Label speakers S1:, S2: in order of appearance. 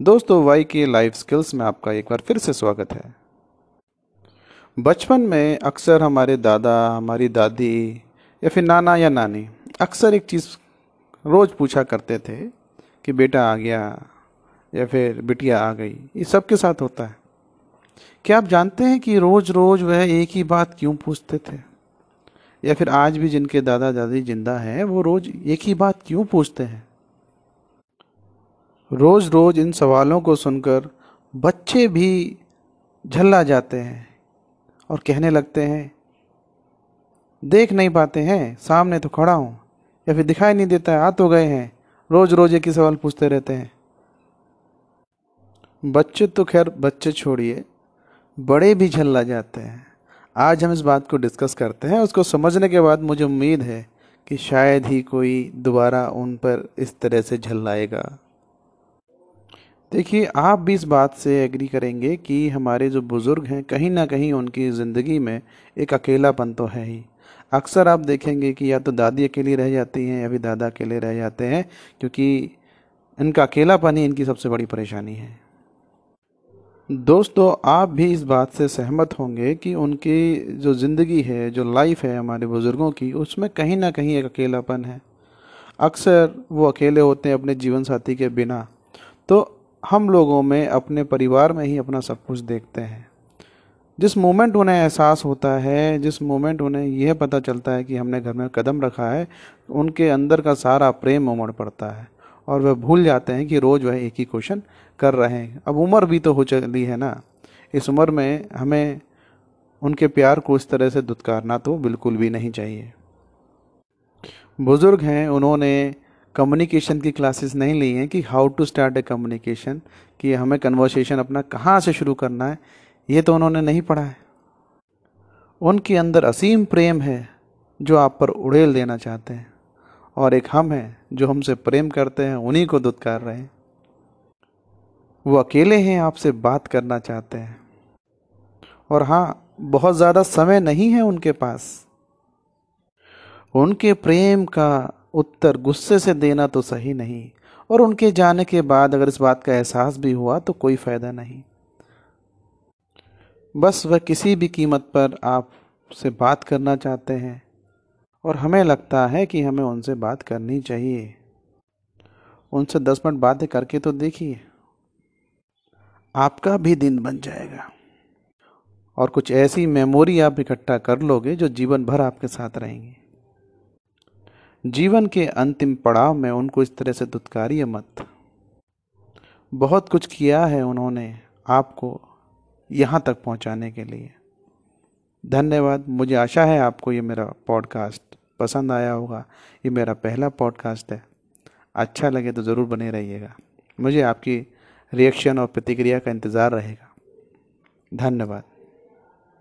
S1: दोस्तों, वाई के life skills में आपका एक बार फिर से स्वागत है। बचपन में अक्सर हमारे दादा, हमारी दादी या फिर नाना या नानी अक्सर एक चीज़ रोज़ पूछा करते थे कि बेटा आ गया या फिर बिटिया आ गई, ये सब के साथ होता है। क्या आप जानते हैं कि रोज़ रोज़ वह एक ही बात क्यों पूछते थे? या फिर आज भी जिनके दादा दादी ज़िंदा हैं, वो रोज़ एक ही बात क्यों पूछते हैं? रोज़ रोज़ इन सवालों को सुनकर बच्चे भी झल्ला जाते हैं और कहने लगते हैं, देख नहीं पाते हैं, सामने तो खड़ा हूँ, या फिर दिखाई नहीं देता है आ तो गए हैं। रोज़ रोज़ एक ही सवाल पूछते रहते हैं? बच्चे तो खैर बच्चे छोड़िए, बड़े भी झल्ला जाते हैं। आज हम इस बात को डिस्कस करते हैं, उसको समझने के बाद मुझे उम्मीद है कि शायद ही कोई दोबारा उन पर इस तरह से झल्लाएगा। देखिए, आप भी इस बात से एग्री करेंगे कि हमारे जो बुज़ुर्ग हैं, कहीं ना कहीं उनकी ज़िंदगी में एक अकेलापन तो है ही। अक्सर आप देखेंगे कि या तो दादी अकेली रह जाती हैं या फिर दादा अकेले रह जाते हैं, क्योंकि इनका अकेलापन ही इनकी सबसे बड़ी परेशानी है। दोस्तों, आप भी इस बात से सहमत होंगे कि उनकी जो ज़िंदगी है, जो लाइफ है हमारे बुज़ुर्गों की, उसमें कहीं ना कहीं एक अकेलापन है। अक्सर वो अकेले होते हैं अपने जीवन साथी के बिना। तो हम लोगों में अपने परिवार में ही अपना सब कुछ देखते हैं। जिस मोमेंट उन्हें एहसास होता है, जिस मोमेंट उन्हें यह पता चलता है कि हमने घर में कदम रखा है, उनके अंदर का सारा प्रेम उमड़ पड़ता है और वह भूल जाते हैं कि रोज़ वह एक ही क्वेश्चन कर रहे हैं। अब उम्र भी तो हो चली है ना। इस उम्र में हमें उनके प्यार को इस तरह से दुत्कारना तो बिल्कुल भी नहीं चाहिए। बुज़ुर्ग हैं, उन्होंने कम्युनिकेशन की क्लासेस नहीं ली हैं कि how to start a communication कि हमें कन्वर्सेशन अपना कहाँ से शुरू करना है, ये तो उन्होंने नहीं पढ़ा है। उनके अंदर असीम प्रेम है जो आप पर उड़ेल देना चाहते हैं, और एक हम हैं जो हमसे प्रेम करते हैं, उन्हीं को दुत्कार रहे हैं। वो अकेले हैं, आपसे बात करना चाहते हैं। और हाँ बहुत ज़्यादा समय नहीं है उनके पास। उनके प्रेम का उत्तर गुस्से से देना तो सही नहीं। और उनके जाने के बाद अगर इस बात का एहसास भी हुआ तो कोई फ़ायदा नहीं। बस वह किसी भी कीमत पर आपसे बात करना चाहते हैं। और हमें लगता है कि हमें उनसे बात करनी चाहिए। उनसे दस मिनट बातें करके तो देखिए। आपका भी दिन बन जाएगा। और कुछ ऐसी मेमोरी आप इकट्ठा कर लोगे जो जीवन भर आपके साथ रहेंगी। जीवन के अंतिम पड़ाव में उनको इस तरह से दुत्कारिए मत। बहुत कुछ किया है उन्होंने आपको यहाँ तक पहुँचाने के लिए। धन्यवाद, मुझे आशा है आपको ये मेरा पॉडकास्ट पसंद आया होगा। ये मेरा पहला पॉडकास्ट है। अच्छा लगे तो ज़रूर बने रहिएगा। मुझे आपकी रिएक्शन और प्रतिक्रिया का इंतज़ार रहेगा। धन्यवाद।